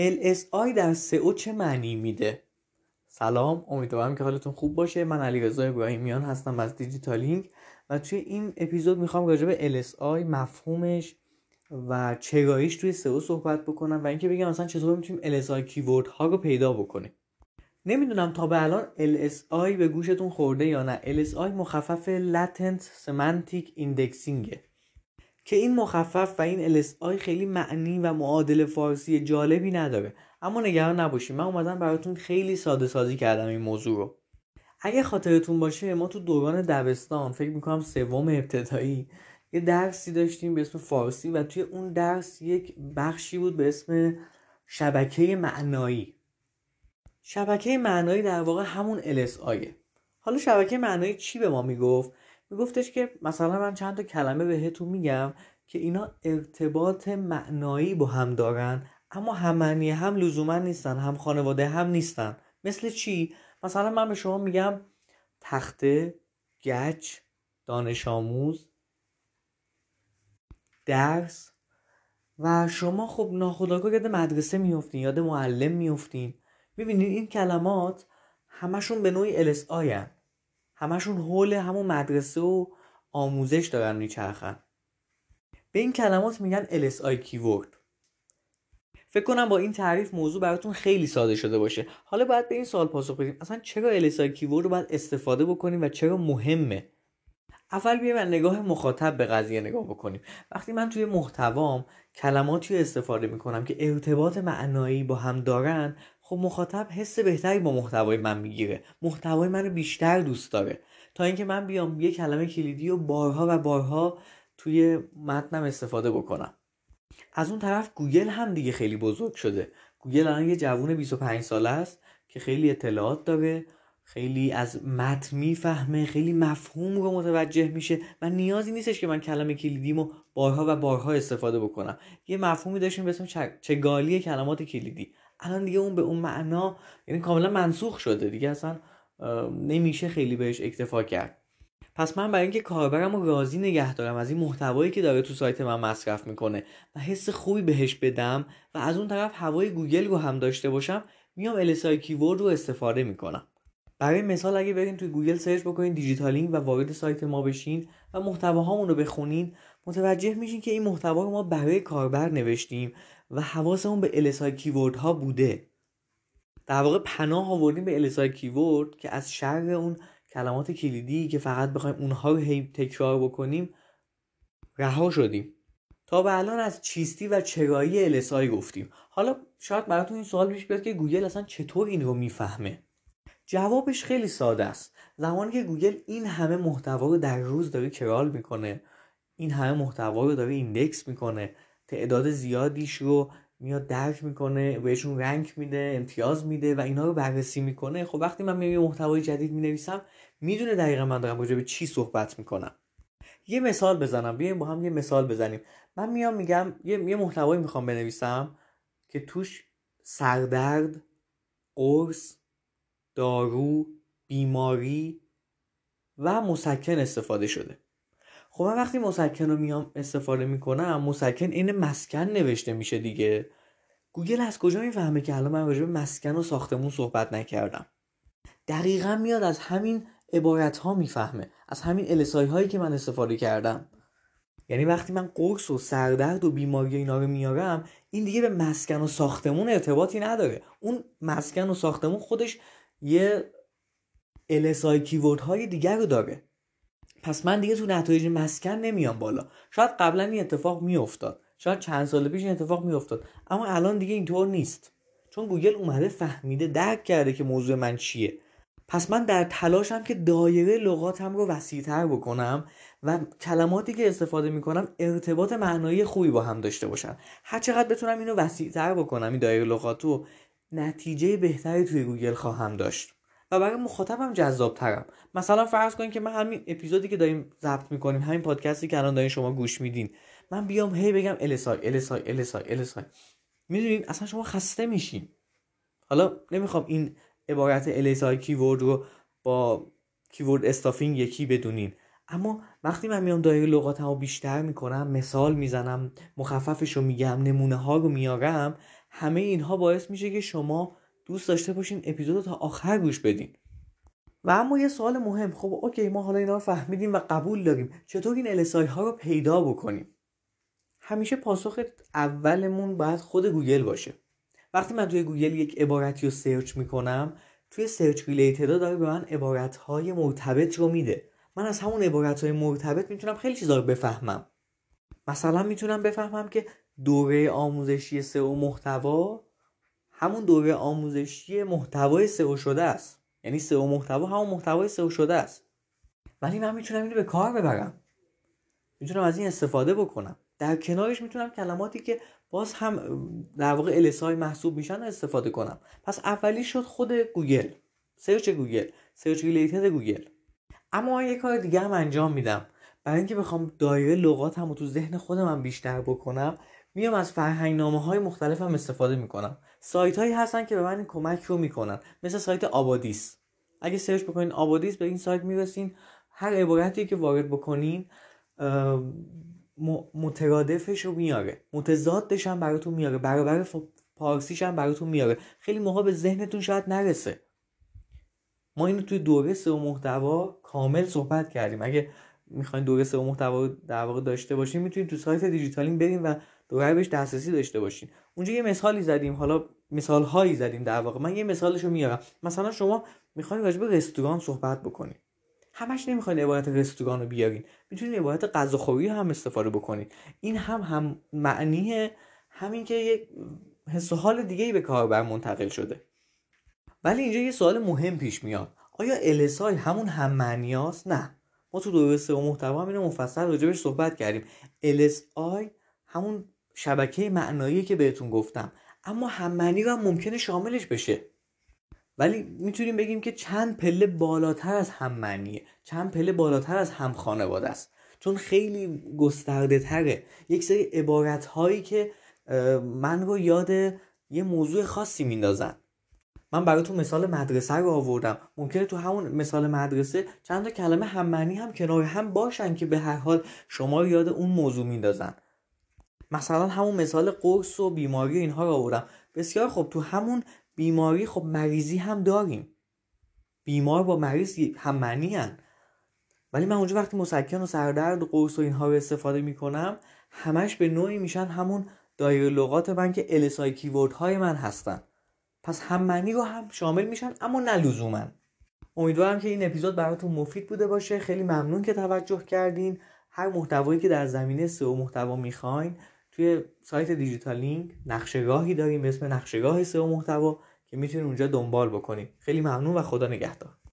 LSI در سئو چه معنی میده؟ سلام امیدوارم که حالتون خوب باشه. من علی رضا ابراهیمیان هستم از دیجیتالینگ و توی این اپیزود می‌خوام راجع به LSI مفهومش و چراییش توی سئو صحبت بکنم و اینکه بگم مثلا چطور می‌تونیم LSI کیورد ها رو پیدا بکنیم. نمی‌دونم تا به الان LSI به گوشتون خورده یا نه. LSI مخفف Latent Semantic Indexing که این مخفف و این LSI خیلی معنی و معادل فارسی جالبی نداره. اما نگران نباشید من اومدم براتون خیلی ساده سازی کردم این موضوع رو. اگه خاطرتون باشه ما تو دوران دبستان فکر می‌کنم سوم ابتدایی یه درسی داشتیم به اسم فارسی و توی اون درس یک بخشی بود به اسم شبکه معنایی. شبکه معنایی در واقع همون LSI حالا شبکه معنایی چی به ما می‌گفت؟ میگفتش که مثلا من چند تا کلمه بهتون میگم که اینا ارتباط معنایی با هم دارن اما هم معنی هم لزوما نیستن هم خانواده هم نیستن. مثل چی؟ مثلا من به شما میگم تخته گچ دانش آموز درس. و شما خب ناخداگاه یاد مدرسه میفتین یاد معلم میفتین می‌بینید این کلمات همشون به نوعی LSI هن. همشون حول همون مدرسه و آموزش دارن میچرخن. به این کلمات میگن LSI کیورد فکر کنم با این تعریف موضوع براتون خیلی ساده شده باشه. حالا باید به این سوال پاسخ بدیم. اصلا چرا LSI کیورد رو باید استفاده بکنیم و چرا مهمه؟ اول بیایم نگاه مخاطب به قضیه نگاه بکنیم. وقتی من توی محتوام کلماتی استفاده می‌کنم که ارتباط معنایی با هم دارن خب مخاطب حس بهتری با محتوای من می‌گیره. محتوای منو بیشتر دوست داره. تا اینکه من بیام یه کلمه کلیدی و بارها و بارها توی متنم استفاده بکنم. از اون طرف گوگل هم دیگه خیلی بزرگ شده. گوگل الان یه جوون 25 ساله است که خیلی اطلاعات داره خیلی از متن می‌فهمه خیلی مفهوم رو متوجه میشه و نیازی نیستش که من کلمه کلیدیمو بارها و بارها استفاده بکنم. یه مفهومی داشتیم به اسم چگالی کلمات کلیدی. الان دیگه اون به اون معنا یعنی کاملا منسوخ شده دیگه اصلا نمیشه خیلی بهش اکتفا کرد. پس من برای اینکه کاربرم رو راضی نگه دارم از این محتوایی که داره تو سایت من مصرف می‌کنه و حس خوبی بهش بدم و از اون طرف هوای گوگل رو هم داشته باشم میام LSI keyword رو استفاده می‌کنم. برای مثال اگه برین توی گوگل search بکنین دیجیتالینگ و وارد سایت ما بشین و محتواهامون رو بخونین متوجه میشین که این محتوا رو ما برای کاربر نوشتیم و حواسمون به LSI کیورد ها بوده. در واقع پناه آوردیم به LSI کیورد که از شر اون کلمات کلیدی که فقط بخوایم اونها رو هی تکرار بکنیم رها شدیم. تا به الان از چیستی و چرایی LSI گفتیم. حالا شاید براتون این سوال پیش بیاد که گوگل اصلا چطور این رو می‌فهمه. جوابش خیلی ساده است. زمانی که گوگل این همه محتوا رو در روز داره crawl می‌کنه این همه محتوا رو داره index می‌کنه تعداد زیادیش رو میاد درک می‌کنه بهشون rank میده امتیاز میده و اینا رو بررسی می‌کنه. خب وقتی من میام محتوای جدید می‌نویسم می‌دونه دقیقا من دارم راجع به چی صحبت می‌کنم. یه مثال بزنم. بیایم با هم یه مثال بزنیم. من میام میگم یه, یه محتوایی می‌خوام بنویسم که توش سردرد قرص دارو بیماری و مسکن استفاده شده. خب من وقتی مسکن رو میام استفاده می‌کنم مسکن این مسکن نوشته میشه دیگه. گوگل از کجا می‌فهمه که الان من به مسکن و ساختمون صحبت نکردم؟ دقیقا میاد از همین عبارت ها می‌فهمه از همین السای هایی که من استفاده کردم. یعنی وقتی من قرص و سردرد و بیماری اینا رو میارم این دیگه به مسکن و ساختمون ارتباطی نداره. اون مسکن و ساختمون خودش یه LSI کیورد های دیگر رو داره. پس من دیگه تو نتایج مسکن نمیام بالا. شاید قبلا این اتفاق میافتاد. شاید چند سال پیش این اتفاق میافتاد. اما الان دیگه اینطور نیست. چون گوگل اومده فهمیده درک کرده که موضوع من چیه. پس من در تلاشم که دایره لغاتم رو وسیعتر بکنم و کلماتی که استفاده می‌کنم ارتباط معنایی خوبی با هم داشته باشن. هر چقدر بتونم اینو وسیعتر بکنم این دایره لغات رو نتیجه بهتری توی گوگل خواهم داشت. و برای مخاطبم جذاب ترم مثلا فرض کنید که من همین اپیزودی که داریم ضبط می‌کنیم همین پادکستی که الان دارین شما گوش میدین من بیام هی بگم السای السای السای السای می‌دونین؟ اصلا شما خسته میشین. حالا نمی‌خوام این عبارت السای کیورد رو با keyword stuffing یکی بدونین. اما وقتی من میام دایره لغاتمو بیشتر می‌کنم مثال می‌زنم مخففش رو میگم نمونه ها رو میارم همه اینها باعث میشه که شما دوست داشته باشین اپیزود تا آخر گوش بدین. و اما یه سوال مهم. خب okay ما حالا اینا رو فهمیدیم و قبول داریم. چطور این LSI ها رو پیدا بکنیم؟ همیشه پاسخ اولمون باید خود گوگل باشه. وقتی من توی گوگل یک عبارتی رو search می‌کنم توی search related داره به من عبارت های مرتبط رو میده. من از همون عبارت های مرتبط می‌تونم خیلی چیزا رو بفهمم. مثلا می‌تونم بفهمم که دوره آموزشی سئو محتوا همون دوره آموزشی محتوای سئو شده است. یعنی سئو محتوا همون محتوای سئو شده است. ولی من می‌تونم اینو به کار ببرم. می‌تونم از این استفاده بکنم. در کنارش می‌تونم کلماتی که باز هم در واقع LSI محسوب میشن استفاده کنم. پس اولی شد خود گوگل. search گوگل. search related گوگل. اما من یه کار دیگه هم انجام میدم. برای اینکه بخوام دایره لغات هم تو ذهن خودم بیشتر بکنم میام از فرهنگ نامه های مختلف هم استفاده می‌کنم. سایت هایی هستن که به من کمک رو می‌کنن. مثل سایت آبادیس. اگه search بکنین آبادیس به این سایت می‌رسین. هر عبارتی که وارد بکنین مترادفش رو میاره. متضادش هم براتون میاره. برابر پارسیش هم براتون میاره. خیلی موقع به ذهنتون شاید نرسه. ما اینو توی دوره و محتوا کامل صحبت کردیم. اگه می‌خواین دوره و محتوا در واقع داشته باشین می‌تونید تو سایت دیجیتالین بریم و دوره بهش دسترسی داشته باشین. اونجا یه مثالی زدیم حالا مثال هایی زدیم در واقع. من یه مثالش رو میارم. مثلا شما می‌خواین راجع به رستوران صحبت بکنید همش نمی‌خواین عبارت رستوران رو بیارین. می‌تونید عبارت غذاخوری هم استفاده بکنید این هم هم معنی همین که یک حس و حال دیگه ای به کاربر منتقل شده. ولی اینجا یه سوال مهم پیش میاد. آیا LSI همون هم معنی نه. ما تو دوره و محتوا هم اینو مفصل راجبش صحبت کردیم. LSI همون شبکه معنایی که بهتون گفتم. اما هم معنی رو هم ممکنه شاملش بشه. ولی می‌تونیم بگیم که چند پله بالاتر از هم معنیه. چند پله بالاتر از هم خانواده است. چون خیلی گسترده تره یک سری عبارت هایی که من رو یاد یه موضوع خاصی میندازن. من براتون مثال مدرسه رو آوردم. ممکنه تو همون مثال مدرسه چند تا کلمه هم معنی هم کنار هم باشن که به هر حال شما رو یاد اون موضوع میندازن. مثلا همون مثال قرص و بیماری اینها رو آوردم. بسیار خب تو همون بیماری خب مریضی هم داریم. بیمار با مریض هم معنی هن. ولی من اونجا وقتی مسکن و سردرد و قرص و اینها رو استفاده می‌کنم همش به نوعی میشن همون دایره لغات من که السای کیورد های من هستن. پس هم معنی رو هم شامل میشن اما نه لزوما امیدوارم که این اپیزود براتون مفید بوده باشه. خیلی ممنون که توجه کردین. هر محتوایی که در زمینه سئو محتوا می‌خواین توی سایت دیجیتال لینک نقشهگاهی داریم به اسم نقشهگاه سئو محتوا که می‌تونید اونجا دنبال بکنید خیلی ممنون و خدا نگهدار.